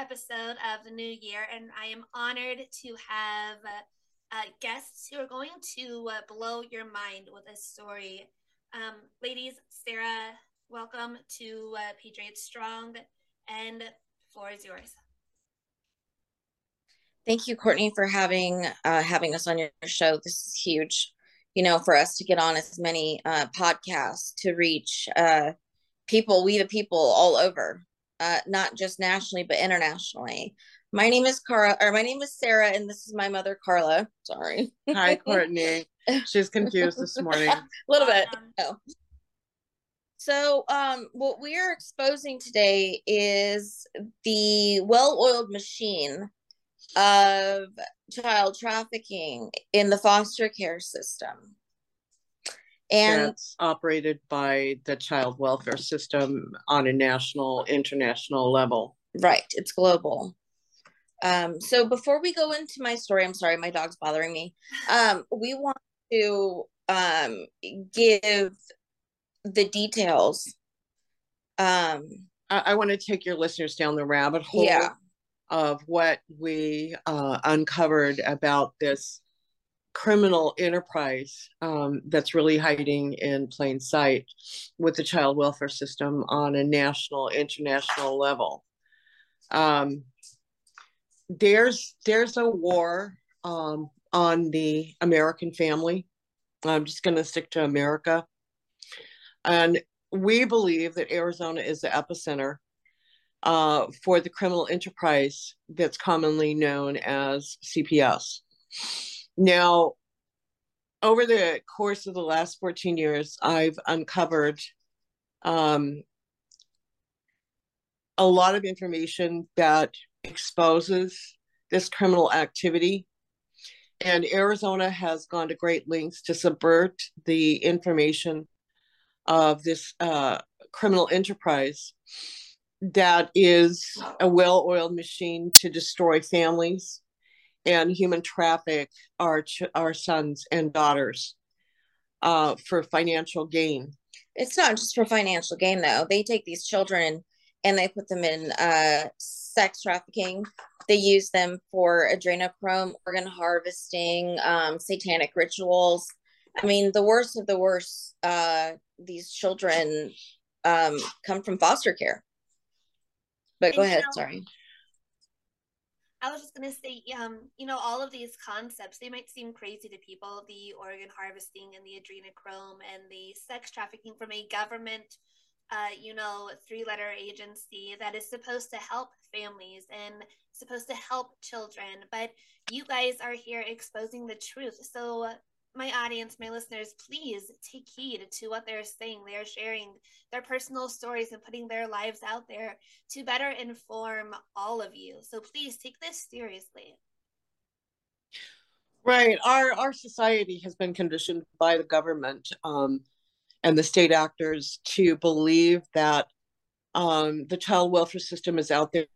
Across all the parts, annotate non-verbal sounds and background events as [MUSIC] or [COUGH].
episode of the new year, and I am honored to have uh, guests who are going to uh, blow your mind with a story. Um, ladies, Sara, welcome to uh, Patriots Strong, and floor is yours. Thank you, Courtney, for having uh, having us on your show. This is huge you know, for us to get on as many uh, podcasts to reach uh, people, we the people all over, uh, not just nationally, but internationally. My name is Cara, or my name is Sara, and this is my mother, Karla. Sorry. Hi, [LAUGHS] Courtney. She's confused this morning. A [LAUGHS] little bit. Oh. So, um, what we are exposing today is the well oiled machine of child trafficking in the foster care system. And that's operated by the child welfare system on a national, international level. Right, it's global. Um, so before we go into my story, I'm sorry, my dog's bothering me. Um, we want to um, give the details. Um, I, I want to take your listeners down the rabbit hole. Yeah of what we uh, uncovered about this criminal enterprise um, that's really hiding in plain sight with the child welfare system on a national, international level. Um, there's there's a war um, on the American family. I'm just going to stick to America, and we believe that Arizona is the epicenter uh, for the criminal enterprise that's commonly known as CPS. Now, over the course of the last 14 years, I've uncovered um, a lot of information that exposes this criminal activity. And Arizona has gone to great lengths to subvert the information of this uh, criminal enterprise that is a well oiled machine to destroy families and human traffic our, ch- our sons and daughters uh, for financial gain. It's not just for financial gain, though. They take these children and they put them in uh, sex trafficking. They use them for adrenochrome, organ harvesting, um, satanic rituals. I mean, the worst of the worst, uh, these children um, come from foster care. But go ahead, know, sorry. I was just gonna say, um, you know, all of these concepts they might seem crazy to people. The organ harvesting and the adrenochrome and the sex trafficking from a government, uh, you know, three-letter agency that is supposed to help families and supposed to help children. But you guys are here exposing the truth. So my audience, my listeners, please take heed to what they're saying. They are sharing their personal stories and putting their lives out there to better inform all of you. So please take this seriously. Right. Our our society has been conditioned by the government um, and the state actors to believe that um, the child welfare system is out there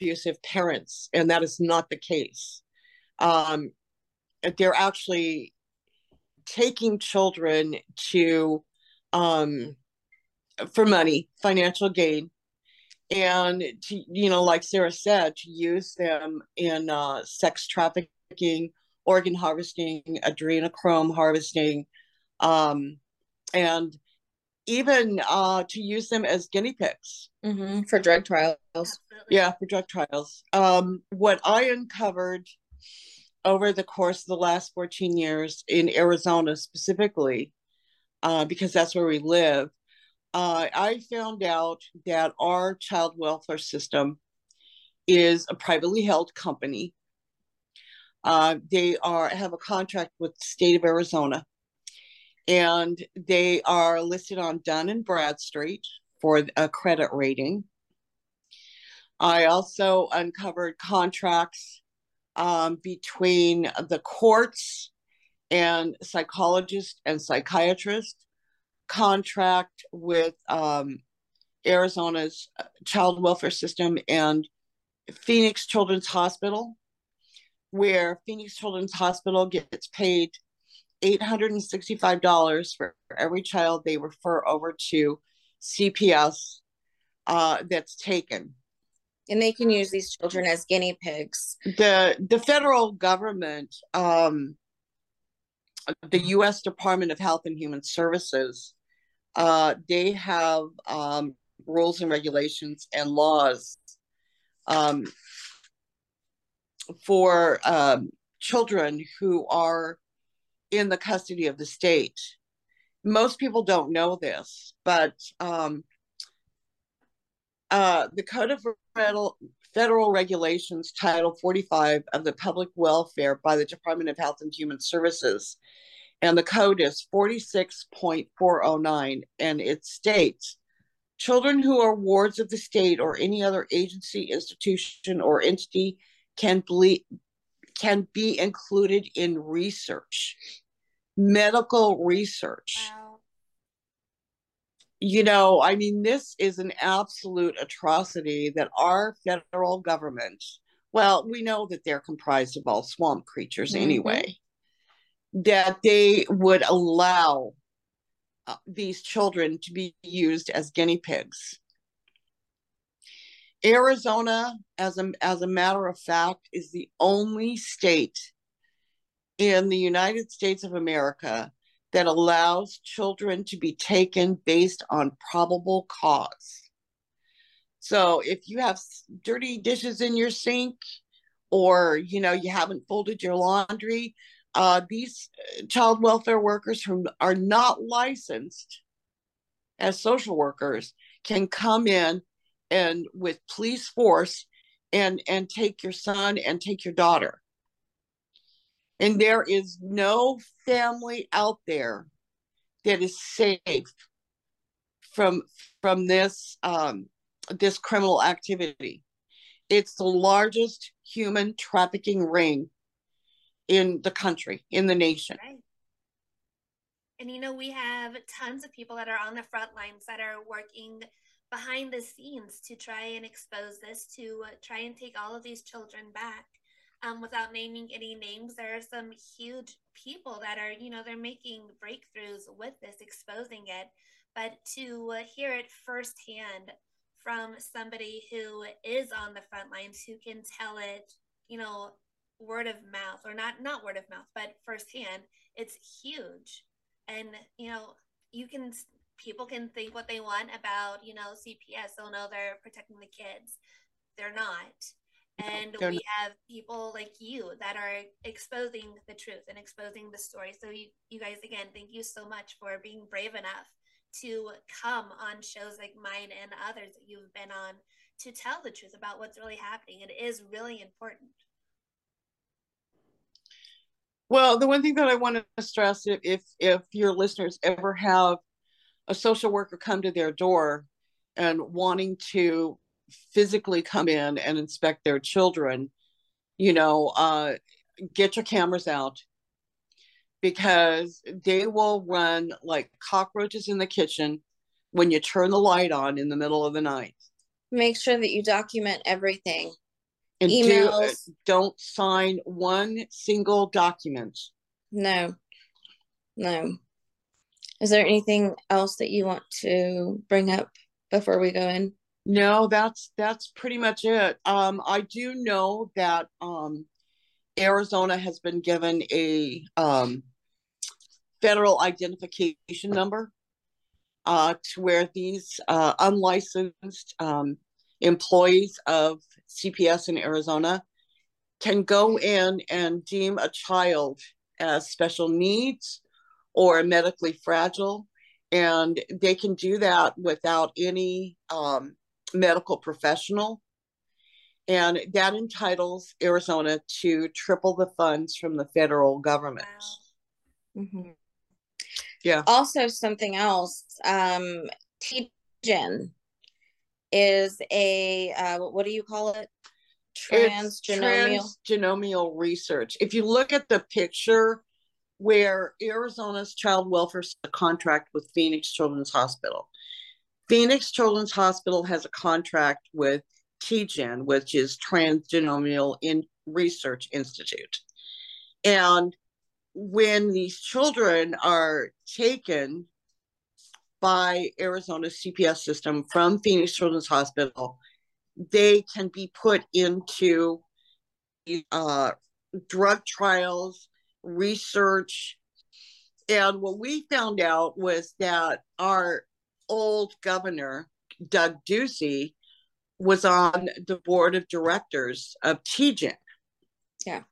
abusive parents, and that is not the case. Um, they're actually taking children to um, for money, financial gain, and to you know, like Sara said, to use them in uh, sex trafficking, organ harvesting, adrenochrome harvesting, um, and even uh, to use them as guinea pigs mm-hmm. for drug trials. Yeah, for drug trials. Um, what I uncovered over the course of the last 14 years in Arizona specifically, uh, because that's where we live, uh, I found out that our child welfare system is a privately held company. Uh, they are have a contract with the state of Arizona and they are listed on Dun and Bradstreet for a credit rating. I also uncovered contracts um, between the courts and psychologists and psychiatrists, contract with um, Arizona's child welfare system and Phoenix Children's Hospital, where Phoenix Children's Hospital gets paid $865 for every child they refer over to CPS uh, that's taken. And they can use these children as guinea pigs. The the federal government, um, the U.S. Department of Health and Human Services, uh, they have um, rules and regulations and laws um, for um, children who are in the custody of the state. Most people don't know this, but um, uh, the Code of Federal, Federal Regulations, Title 45 of the Public Welfare by the Department of Health and Human Services, and the code is 46.409, and it states children who are wards of the state or any other agency, institution, or entity can, can be included in research medical research. Wow. You know, I mean, this is an absolute atrocity that our federal government, well, we know that they're comprised of all swamp creatures mm-hmm. anyway, that they would allow uh, these children to be used as guinea pigs. Arizona, as a, as a matter of fact, is the only state in the United States of America that allows children to be taken based on probable cause. So if you have dirty dishes in your sink or you know you haven't folded your laundry, uh, these uh, child welfare workers who are not licensed as social workers can come in and with police force and and take your son and take your daughter and there is no family out there that is safe from from this um, this criminal activity. It's the largest human trafficking ring in the country, in the nation. Right. And you know, we have tons of people that are on the front lines that are working behind the scenes to try and expose this, to try and take all of these children back um, without naming any names, there are some huge people that are, you know, they're making breakthroughs with this, exposing it. But to uh, hear it firsthand from somebody who is on the front lines, who can tell it, you know, word of mouth, or not not word of mouth, but firsthand, it's huge. And you know, you can people can think what they want about, you know, CPS. Oh no, they're protecting the kids. They're not and They're we not- have people like you that are exposing the truth and exposing the story so you, you guys again thank you so much for being brave enough to come on shows like mine and others that you've been on to tell the truth about what's really happening it is really important well the one thing that i want to stress if, if your listeners ever have a social worker come to their door and wanting to physically come in and inspect their children, you know, uh, get your cameras out because they will run like cockroaches in the kitchen when you turn the light on in the middle of the night. Make sure that you document everything. And Emails. Do, don't sign one single document. No, no. Is there anything else that you want to bring up before we go in? No, that's that's pretty much it. Um, I do know that um, Arizona has been given a um, federal identification number uh, to where these uh, unlicensed um, employees of CPS in Arizona can go in and deem a child as special needs or medically fragile. And they can do that without any um, medical professional. And that entitles Arizona to triple the funds from the federal government. Wow. Mm-hmm. Yeah. Also, something else, um, TGen is a, uh, what do you call it? Transgenomial. Transgenomial research. If you look at the picture where Arizona's child welfare contract with Phoenix Children's Hospital, Phoenix Children's Hospital has a contract with TGen, which is Transgenomial in Research Institute. And when these children are taken by Arizona CPS system from Phoenix Children's Hospital, they can be put into uh, drug trials, research. And what we found out was that our old governor, Doug Ducey, was on the board of directors of TGen. Yeah.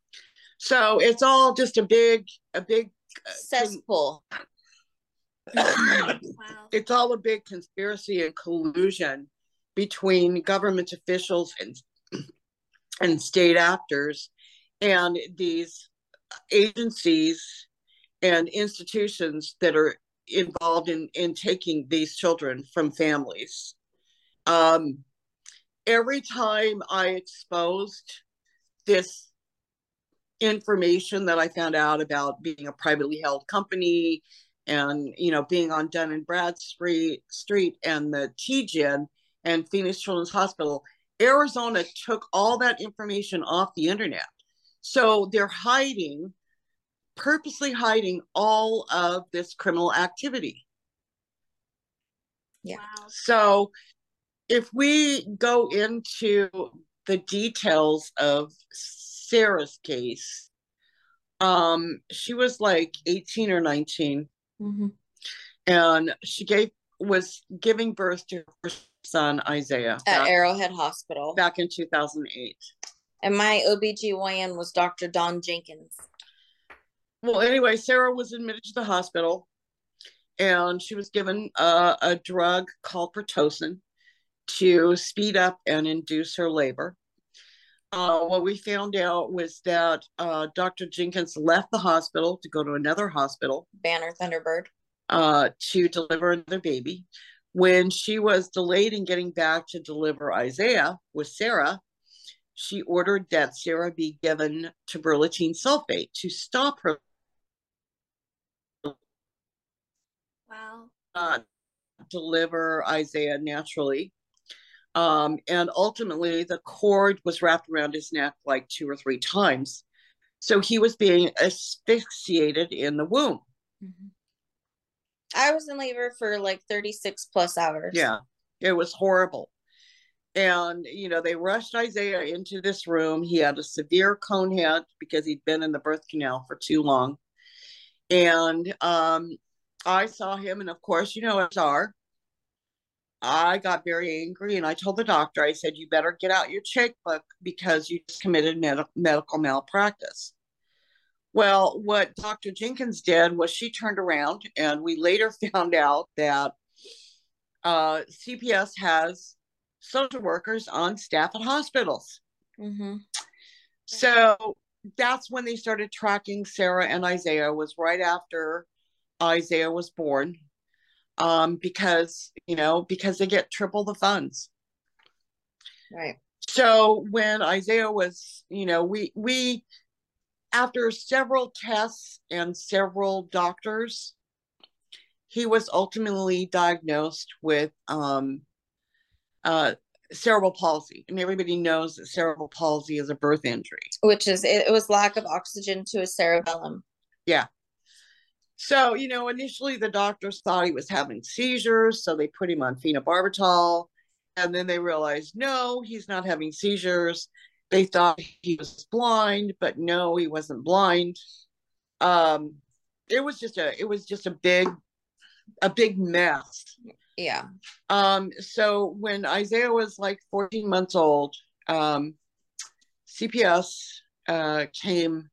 So it's all just a big, a big uh, Cesspool. [COUGHS] wow. it's all a big conspiracy and collusion between government officials and and state actors and these agencies and institutions that are involved in in taking these children from families um every time i exposed this information that i found out about being a privately held company and you know being on Dun and Bradstreet Street and the TGen and Phoenix Children's Hospital, Arizona took all that information off the internet. So they're hiding, purposely hiding all of this criminal activity. Yeah. Wow. So if we go into the details of Sara's case, um, she was like 18 or 19 Mm-hmm. and she gave was giving birth to her son Isaiah At back, Arrowhead Hospital. back in 2008. And my OBGYN was Dr. Don Jenkins. Well, anyway, Sara was admitted to the hospital and she was given a, a drug called Pitocin to speed up and induce her labor. Uh, what we found out was that uh, Dr. Jenkins left the hospital to go to another hospital Banner Thunderbird. uh, to deliver another baby. When she was delayed in getting back to deliver Isaiah with Sara, she ordered that Sara be given terbutaline sulfate to stop her Wow. uh, deliver Isaiah naturally. Um, and ultimately, the cord was wrapped around his neck like two or three times. So he was being asphyxiated in the womb. I was in labor for like 36 plus hours. Yeah, it was horrible. And, you know, they rushed Isaiah into this room. He had a severe cone head because he'd been in the birth canal for too long. And um, I saw him, and of course, you know, as are. I got very angry and I told the doctor, I said, you better get out your checkbook because you just committed med- medical malpractice. Well, what Dr. Jenkins did was she turned around, and we later [LAUGHS] found out that uh, CPS has social workers on staff at hospitals. Mm-hmm. So that's when they started tracking Sara and Isaiah, was right after Isaiah was born. Um, because, you know, because they get triple the funds. Right. So when Isaiah was, you know, we we after several tests and several doctors, he was ultimately diagnosed with um uh cerebral palsy. And everybody knows that cerebral palsy is a birth injury. Which is, it, it was lack of oxygen to his cerebellum. Yeah. So, you know, initially the doctors thought he was having seizures, so they put him on phenobarbital. And then they realized, no, he's not having seizures. They thought he was blind, but no, he wasn't blind. Um, it was just a, it was just a big, a big mess. Yeah. Um, so when Isaiah was like 14 months old, um, CPS uh, came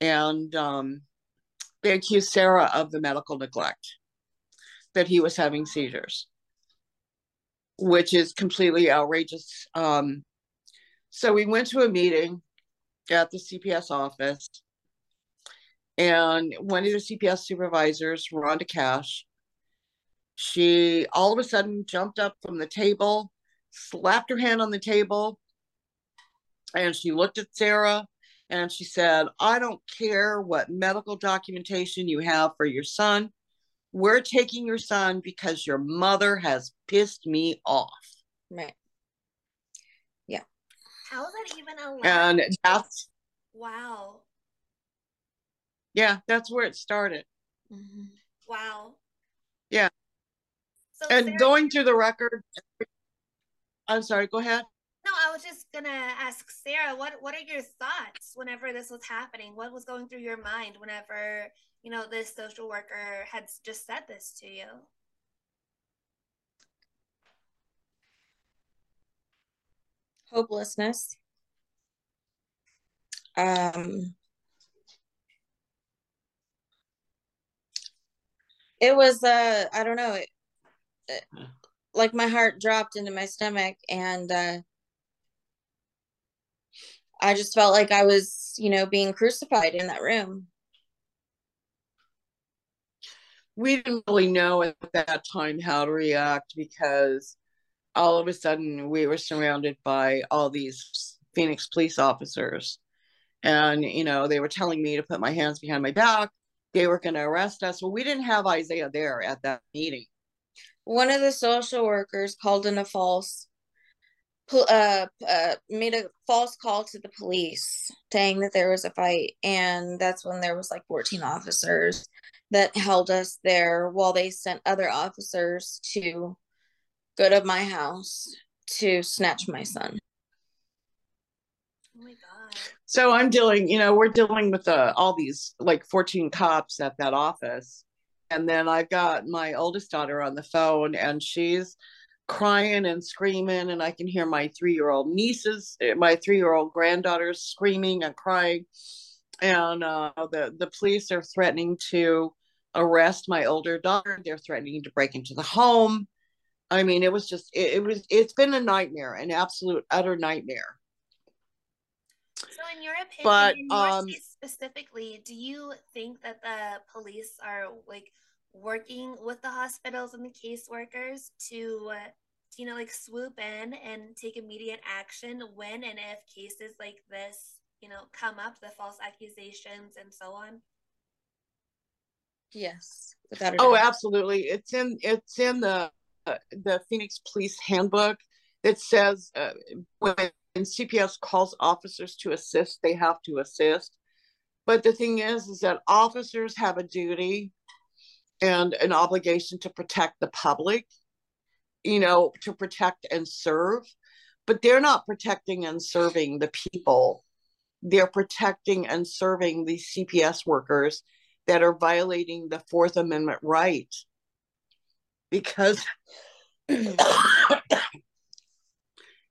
and um, they accused Sara of the medical neglect, that he was having seizures, which is completely outrageous. Um, so we went to a meeting at the CPS office, and one of the CPS supervisors, Rhonda Cash, she all of a sudden jumped up from the table, slapped her hand on the table, and she looked at Sara and she said, I don't care what medical documentation you have for your son. We're taking your son because your mother has pissed me off. Right. Yeah. How is that even allowed? And that's, wow. Yeah, that's where it started. Mm-hmm. Wow. Yeah. So and Sara, going through the record, I'm sorry, go ahead. No, I was just gonna ask Sara, what what are your thoughts whenever this was happening? What was going through your mind whenever you know this social worker had just said this to you? Hopelessness. Um, it was uh i don't know it, it, like my heart dropped into my stomach and uh i just felt like i was you know being crucified in that room we didn't really know at that time how to react because all of a sudden we were surrounded by all these phoenix police officers and you know they were telling me to put my hands behind my back they were going to arrest us. Well, we didn't have Isaiah there at that meeting. One of the social workers called in a false, uh, uh, made a false call to the police saying that there was a fight. And that's when there was like 14 officers that held us there while they sent other officers to go to my house to snatch my son. Oh my God. So I'm dealing, you know, we're dealing with uh, all these like 14 cops at that office. And then I've got my oldest daughter on the phone and she's crying and screaming. And I can hear my three year old nieces, eh, my three year old granddaughters screaming and crying. And uh, the, the police are threatening to arrest my older daughter. They're threatening to break into the home. I mean, it was just, it, it was, it's been a nightmare, an absolute, utter nightmare. So, in your opinion, but, in your um, specifically, do you think that the police are like working with the hospitals and the caseworkers to, uh, you know, like swoop in and take immediate action when and if cases like this, you know, come up, the false accusations and so on? Yes. Oh, absolutely. It's in it's in the uh, the Phoenix Police Handbook that says uh, when and CPS calls officers to assist, they have to assist. But the thing is, is that officers have a duty and an obligation to protect the public, you know, to protect and serve. But they're not protecting and serving the people. They're protecting and serving these CPS workers that are violating the Fourth Amendment right. Because [COUGHS] [COUGHS]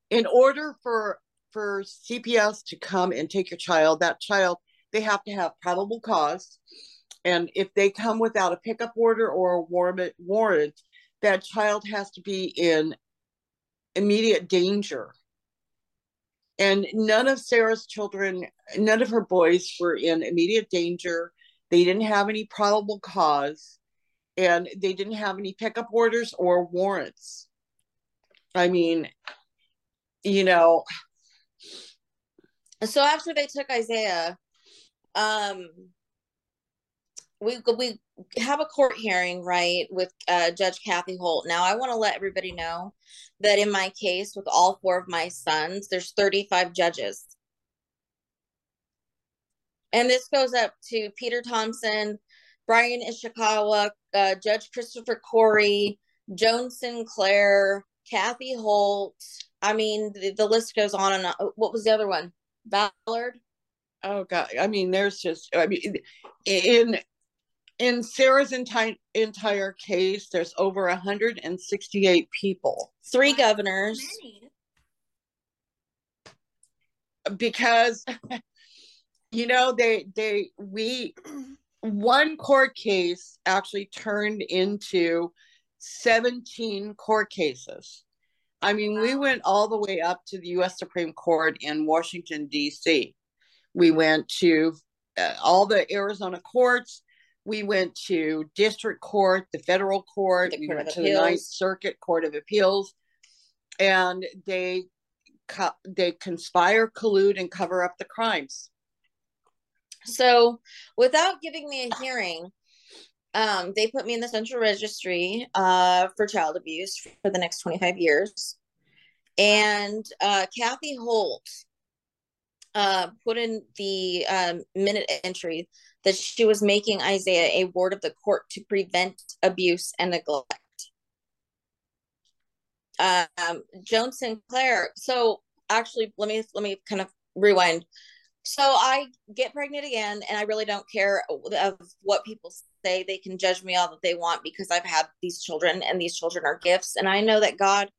in order for for CPS to come and take your child, that child they have to have probable cause, and if they come without a pickup order or a warrant, warrant that child has to be in immediate danger. And none of Sara's children, none of her boys were in immediate danger. They didn't have any probable cause, and they didn't have any pickup orders or warrants. I mean, you know. So after they took Isaiah, um, we we have a court hearing right with uh, Judge Kathy Holt. Now I want to let everybody know that in my case with all four of my sons, there's 35 judges. And this goes up to Peter Thompson, Brian Ishikawa, uh, Judge Christopher Coury, Joan Sinclair, Kathy Holt, I mean, the, the list goes on and on. Oh, what was the other one? Ballard. Oh God! I mean, there's just. I mean, in in Sara's entire entire case, there's over 168 people. Three governors. Because, you know, they they we one court case actually turned into 17 court cases. I mean, we went all the way up to the U.S. Supreme Court in Washington, D.C. We went to uh, all the Arizona courts. We went to district court, the federal court. The we went to the Ninth Circuit Court of Appeals, and they co- they conspire, collude, and cover up the crimes. So, without giving me a hearing, um, they put me in the central registry uh, for child abuse for the next 25 years. And uh, Kathy Holt uh, put in the um, minute entry that she was making Isaiah a ward of the court to prevent abuse and neglect. Um, Joan Sinclair. So actually, let me let me kind of rewind. So I get pregnant again, and I really don't care of what people say. They can judge me all that they want because I've had these children, and these children are gifts, and I know that God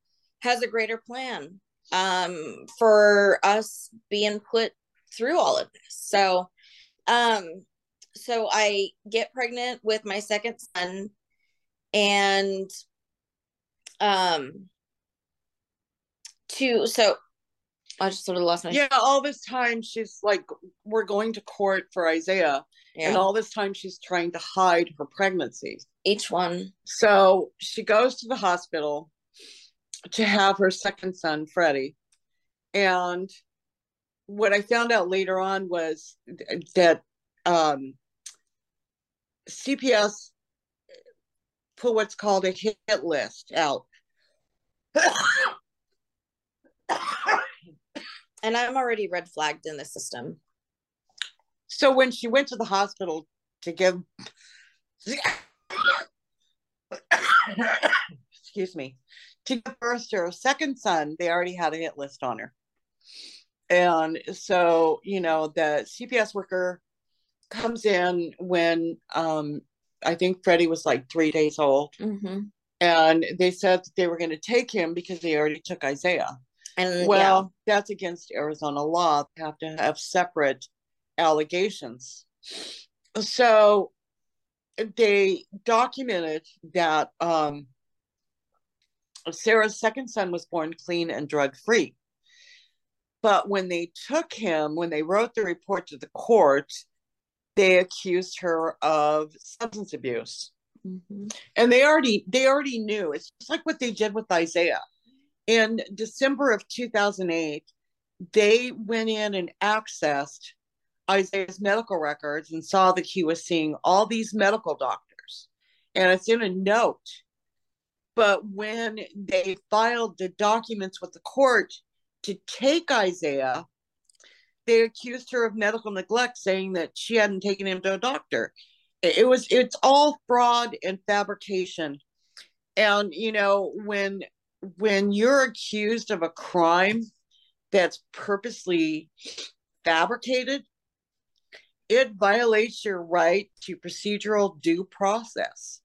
has a greater plan um, for us being put through all of this. So, um, so I get pregnant with my second son, and um, to so I just sort of lost my yeah. All this time she's like, we're going to court for Isaiah, yeah. and all this time she's trying to hide her pregnancy. each one. So she goes to the hospital to have her second son, Freddie. And what I found out later on was that um, CPS put what's called a hit list out. [COUGHS] And I'm already red flagged in the system. so when she went to the hospital to give [COUGHS] excuse me to give birth to her second son they already had a hit list on her and so you know the cps worker comes in when um i think freddie was like three days old Mm-hmm. and they said that they were going to take him because they already took isaiah And well that's against arizona law they have to have separate allegations so they documented that um, Sara's second son was born clean and drug free. But when they took him, when they wrote the report to the court, they accused her of substance abuse. yeah. Mhm. And they already they already knew. It's just like what they did with Isaiah. In December of 2008, they went in and accessed Isaiah's medical records and saw that he was seeing all these medical doctors. And it's in a note. But when they filed the documents with the court to take Isaiah, they accused her of medical neglect, saying that she hadn't taken him to a doctor. It was it's all fraud and fabrication. And you know, when when you're accused of a crime that's purposely fabricated, it violates your right to procedural due process.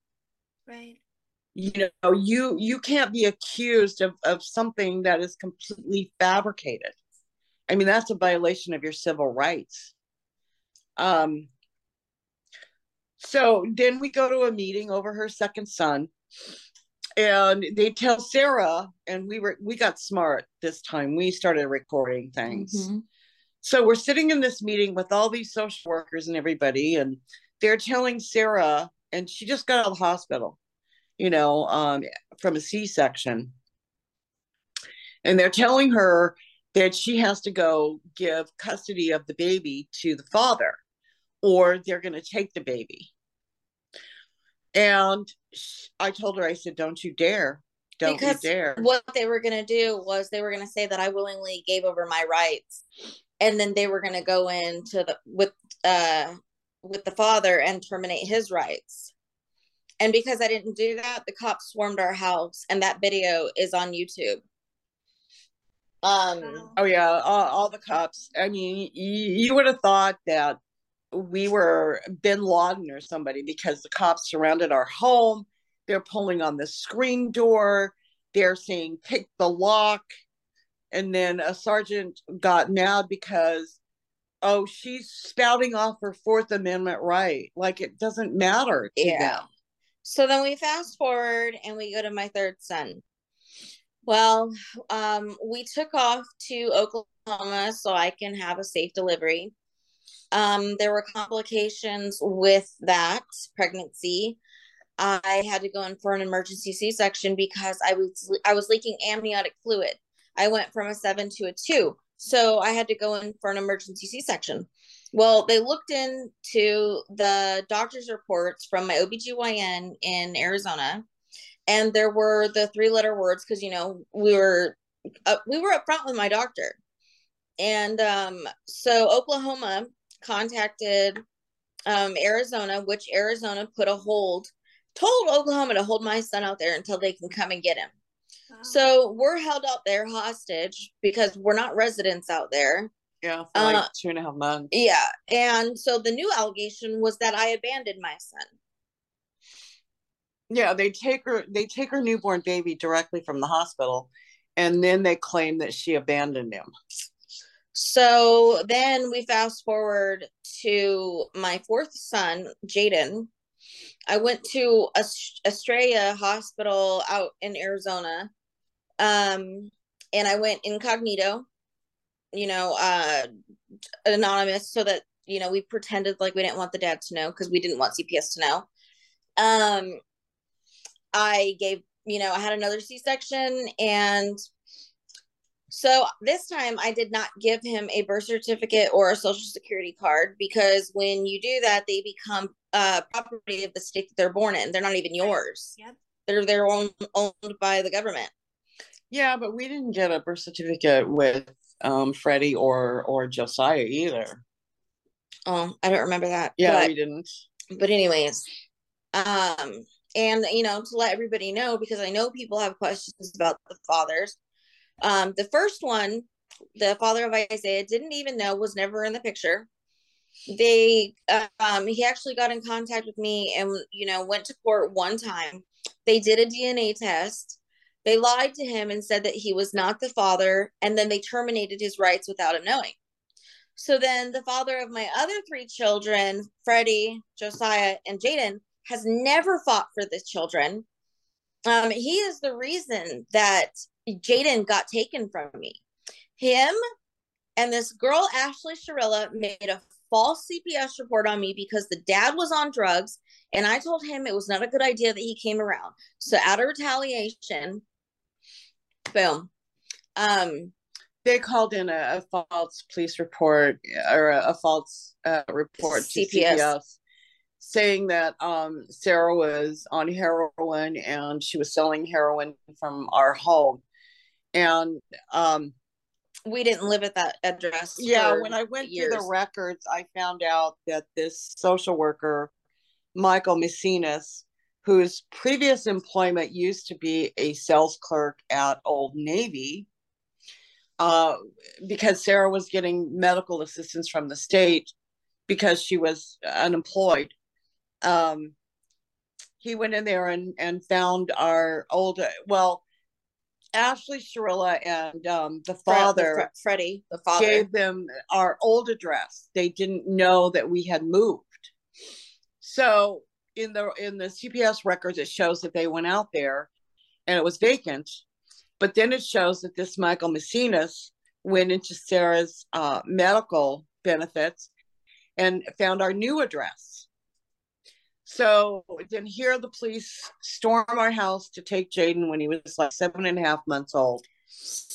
Right. You know, you you can't be accused of, of something that is completely fabricated. I mean, that's a violation of your civil rights. Um so then we go to a meeting over her second son and they tell Sara and we were we got smart this time. We started recording things. Mhm. So we're sitting in this meeting with all these social workers and everybody, and they're telling Sara, and she just got out of the hospital, you know, um, from a C section. And they're telling her that she has to go give custody of the baby to the father, or they're going to take the baby. And I told her, I said, don't you dare. Don't Because you dare. What they were going to do was they were going to say that I willingly gave over my rights. And then they were going to go into the with uh with the father and terminate his rights. And because I didn't do that, the cops swarmed our house and that video is on YouTube. Um Oh yeah, all, all the cops. I mean, you, you would have thought that we were Bin Laden or somebody because the cops surrounded our home. They're pulling on the screen door. They're saying pick the lock. And then a sergeant got mad because oh, she's spouting off her Fourth Amendment right. Like it doesn't matter to Yeah. them. So then we fast forward and we go to my third son. Well, um, we took off to Oklahoma so I can have a safe delivery. Um, there were complications with that pregnancy. I had to go in for an emergency C-section because I was I was leaking amniotic fluid. I went from a seven to a two, so I had to go in for an emergency C-section. Well, they looked into the doctor's reports from my OBGYN in Arizona, and there were the three letter words because you know we were we were upfront with my doctor. and um, so Oklahoma contacted um, Arizona, which Arizona put a hold, told Oklahoma to hold my son out there until they can come and get him. Wow. So we're held out there hostage because we're not residents out there. Yeah, for like uh, two and a half months. Yeah. And so the new allegation was that I abandoned my son. Yeah, they take her they take her newborn baby directly from the hospital and then they claim that she abandoned him. So then we fast forward to my fourth son, Jaden. I went to Estrella Hospital out in Arizona. Um, and I went incognito, you know, uh, anonymous, so that, you know, we pretended like we didn't want the dad to know because we didn't want CPS to know. Um, I gave, you know, I had another C section and so this time I did not give him a birth certificate or a social security card because when you do that, they become uh, property of the state that they're born in. They're not even yours. Yep. They're they're owned, owned by the government. Yeah, but we didn't get a birth certificate with um, Freddie or or Josiah either. Oh, I don't remember that. Yeah, but, we didn't. But anyways, um, and you know, to let everybody know because I know people have questions about the fathers. Um, the first one, the father of Isaiah, didn't even know, was never in the picture. They, um, he actually got in contact with me and, you know, went to court one time. They did a DNA test. They lied to him and said that he was not the father, and then they terminated his rights without him knowing. So then the father of my other three children, Freddie, Josiah, and Jaden, has never fought for the children. Um, he is the reason that Jaden got taken from me. Him and this girl, Ashley Sharilla, made a false CPS report on me because the dad was on drugs. And I told him it was not a good idea that he came around. So out of retaliation, boom. Um, they called in a, a false police report or a, a false uh, report CPS. to CPS saying that um, Sara was on heroin and she was selling heroin from our home and um we didn't live at that address yeah when i went years. through the records i found out that this social worker michael messinas whose previous employment used to be a sales clerk at old navy uh, because sara was getting medical assistance from the state because she was unemployed um, he went in there and, and found our old well Ashley Sharilla and um, the father, Fre- Freddie, the father, gave them our old address. They didn't know that we had moved. So in the in the CPS records, it shows that they went out there, and it was vacant. But then it shows that this Michael Messinas went into Sara's uh, medical benefits and found our new address. So then here the police storm our house to take Jaden when he was like seven and a half months old.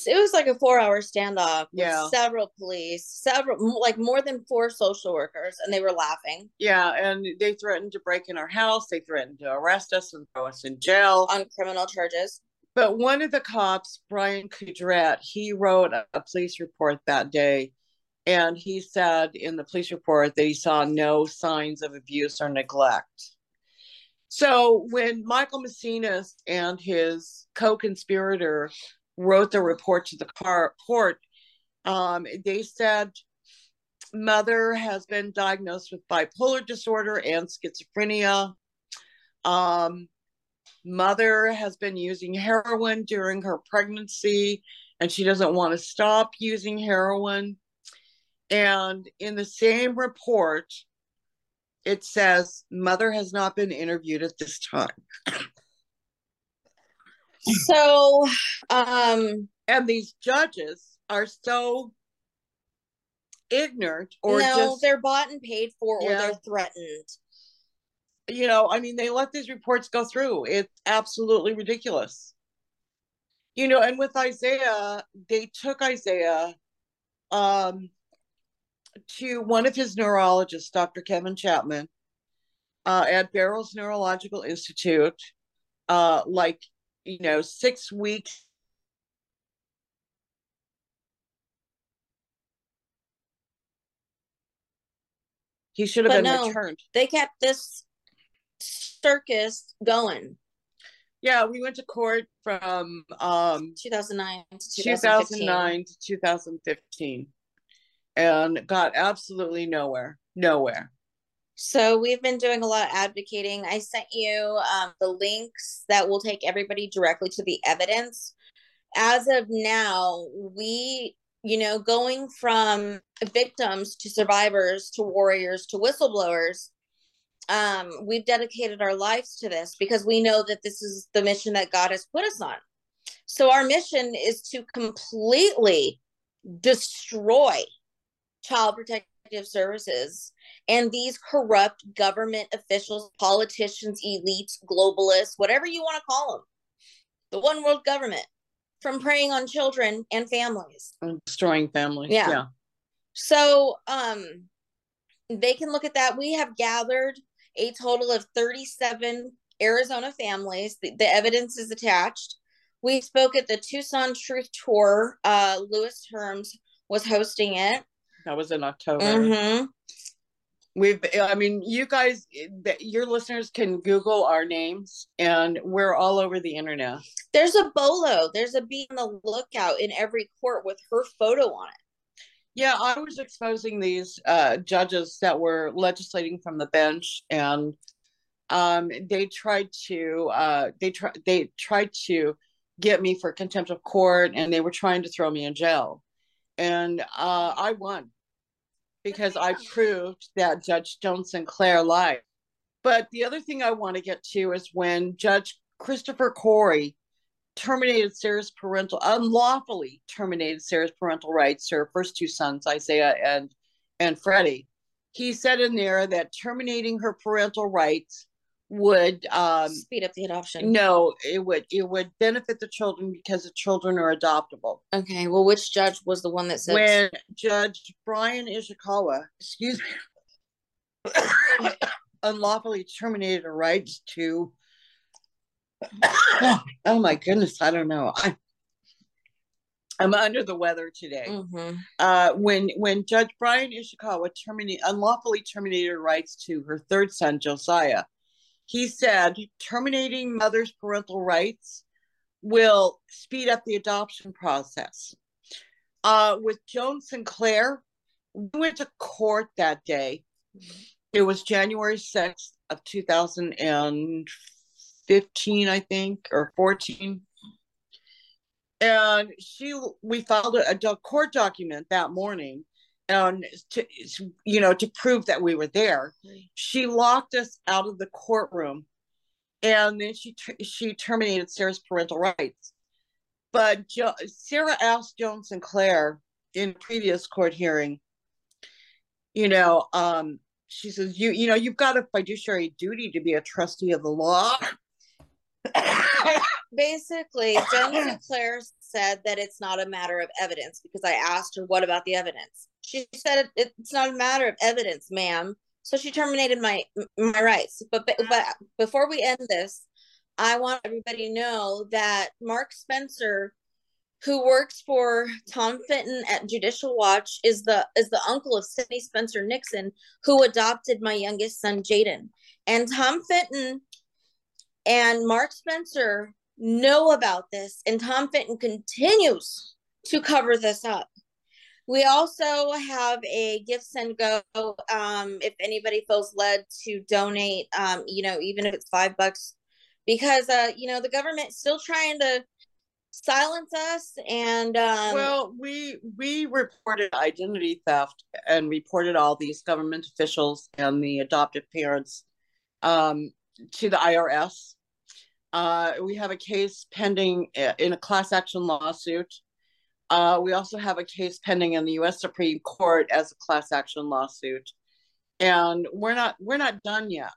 It was like a four hour standoff yeah. several police, several like more than four social workers, and they were laughing. Yeah, and they threatened to break in our house. They threatened to arrest us and throw us in jail on criminal charges. But one of the cops, Brian Kudret, he wrote a police report that day and he said in the police report that he saw no signs of abuse or neglect. So when Michael Messinas and his co-conspirator wrote the report to the court, um, they said mother has been diagnosed with bipolar disorder and schizophrenia. Um, mother has been using heroin during her pregnancy and she doesn't want to stop using heroin. And in the same report, it says mother has not been interviewed at this time. So, um, and these judges are so ignorant or no, just, they're bought and paid for or they're threatened. You know, I mean, they let these reports go through. It's absolutely ridiculous. You know, and with Isaiah, they took Isaiah um to one of his neurologists, Dr. Kevin Chapman, uh, at Barrow's Neurological Institute, uh, like, you know, six weeks He should have but been no, returned. They kept this circus going. Yeah, we went to court from um, 2009 to 2015. 2009 to 2015 and got absolutely nowhere. Nowhere. So we've been doing a lot of advocating. I sent you um, the links that will take everybody directly to the evidence. As of now, we, you know, going from victims to survivors to warriors to whistleblowers, um, we've dedicated our lives to this because we know that this is the mission that God has put us on. So our mission is to completely destroy child protective services and these corrupt government officials, politicians, elites, globalists, whatever you want to call them, the one world government from preying on children and families. And destroying families. Yeah. yeah. So um they can look at that. We have gathered a total of 37 Arizona families. The, the evidence is attached. We spoke at the Tucson Truth Tour. Uh Lewis Terms was hosting it. That was in October. Mhm. We've, I mean, you guys, your listeners can Google our names, and we're all over the internet. There's a bolo. There's a be on the lookout in every court with her photo on it. Yeah, I was exposing these uh, judges that were legislating from the bench, and um, they tried to uh, they try they tried to get me for contempt of court, and they were trying to throw me in jail, and uh, I won because I proved that Judge Joan Sinclair lied. But the other thing I want to get to is when Judge Christopher Coury terminated Sara's parental, unlawfully terminated Sara's parental rights her first two sons, Isaiah and and Freddie. He said in there that terminating her parental rights would um Speed up the adoption. no, it would it would benefit the children because the children are adoptable. Okay. Well, which judge was the one that said When Judge Brian Ishikawa, excuse me, [COUGHS] unlawfully terminated her rights to [COUGHS] oh my goodness, I don't know. I I'm under the weather today. Mhm. Uh, when when Judge Brian Ishikawa terminated unlawfully terminated her rights to her third son Josiah, he said terminating mother's parental rights will speed up the adoption process. Uh, with Joan Sinclair, we went to court that day. It was January 6th of 2015, I think, or 14 and she we filed a, a court document that morning and to you know to prove that we were there. She locked us out of the courtroom and then she she terminated sara's parental rights. But jo- sarah asked joan sinclair in previous court hearing you know um she says you you know you've got a fiduciary duty to be a trustee of the law. [COUGHS] Basically, Joan Sinclair said that it's not a matter of evidence because I asked her, what about the evidence? She said it, it's not a matter of evidence, ma'am. So she terminated my my rights. But, but but before we end this, I want everybody to know that Mark Spencer, who works for Tom Fitton at Judicial Watch, is the is the uncle of Sidney Spencer Nixon, who adopted my youngest son Jaden. And Tom Fitton and Mark Spencer know about this, and Tom Fitton continues to cover this up. We also have a give send go. Um, if anybody feels led to donate, um, you know, even if it's five bucks, because uh, you know, the government's still trying to silence us and um well we we reported identity theft and reported all these government officials and the adoptive parents um to the irs uh we have a case pending uh, in a class action lawsuit uh we also have a case pending in the u.s supreme court as a class action lawsuit. And we're not we're not done yet.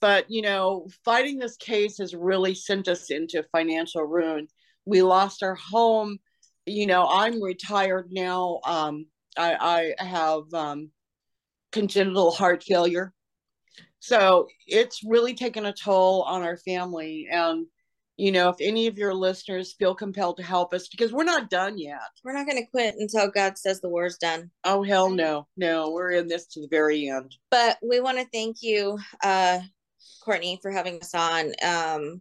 But you know fighting this case has really sent us into financial ruin. We lost our home. You know i'm retired now. Um i i have um congenital heart failure. So it's really taken a toll on our family. And you know, if any of your listeners feel compelled to help us, because we're not done yet. We're not going to quit until God says the war's done. Oh, hell no. No, we're in this to the very end. But we want to thank you, uh, Courtney, for having us on. Um,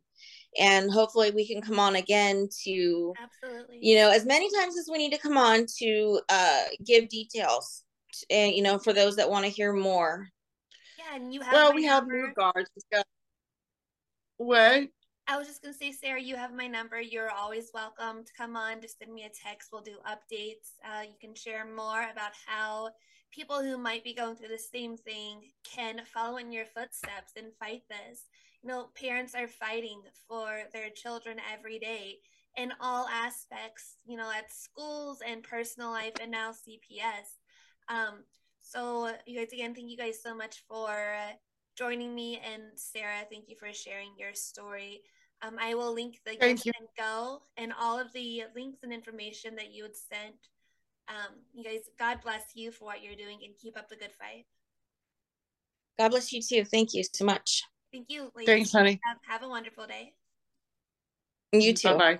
and hopefully we can come on again to Absolutely. you know as many times as we need to come on to uh give details and you know for those that want to hear more Yeah, and you have Well, my we have new guards. What? I was just gonna say, Sara, you have my number. You're always welcome to come on. Just send me a text. We'll do updates. Uh, you can share more about how people who might be going through the same thing can follow in your footsteps and fight this. You know, parents are fighting for their children every day in all aspects. You know, at schools and personal life, and now CPS. Um, so, you guys, again, thank you guys so much for joining me. And Sara, thank you for sharing your story. Um, I will link the Thank Give you. and Go and all of the links and information that you had sent. Um, you guys, God bless you for what you're doing and keep up the good fight. god bless you too thank you so much Thank you. ladies. Thanks, honey. Have, have a wonderful day. you too Bye bye.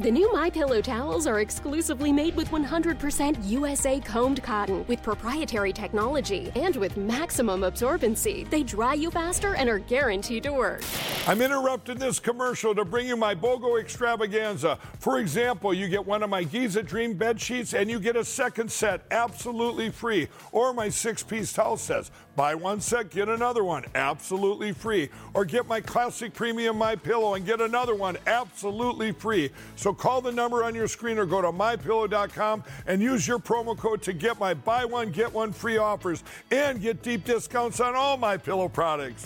The new My Pillow towels are exclusively made with 100% USA combed cotton with proprietary technology and with maximum absorbency. They dry you faster and are guaranteed to work. I'm interrupting this commercial to bring you my BOGO extravaganza. For example, you get one of my Giza Dream bed sheets and you get a second set absolutely free, or my six piece towel sets. Buy one set, get another one absolutely free, or get my classic premium My Pillow and get another one absolutely free. So call the number on your screen or go to mypillow.com and use your promo code to get my buy one get one free offers and get deep discounts on all my pillow products.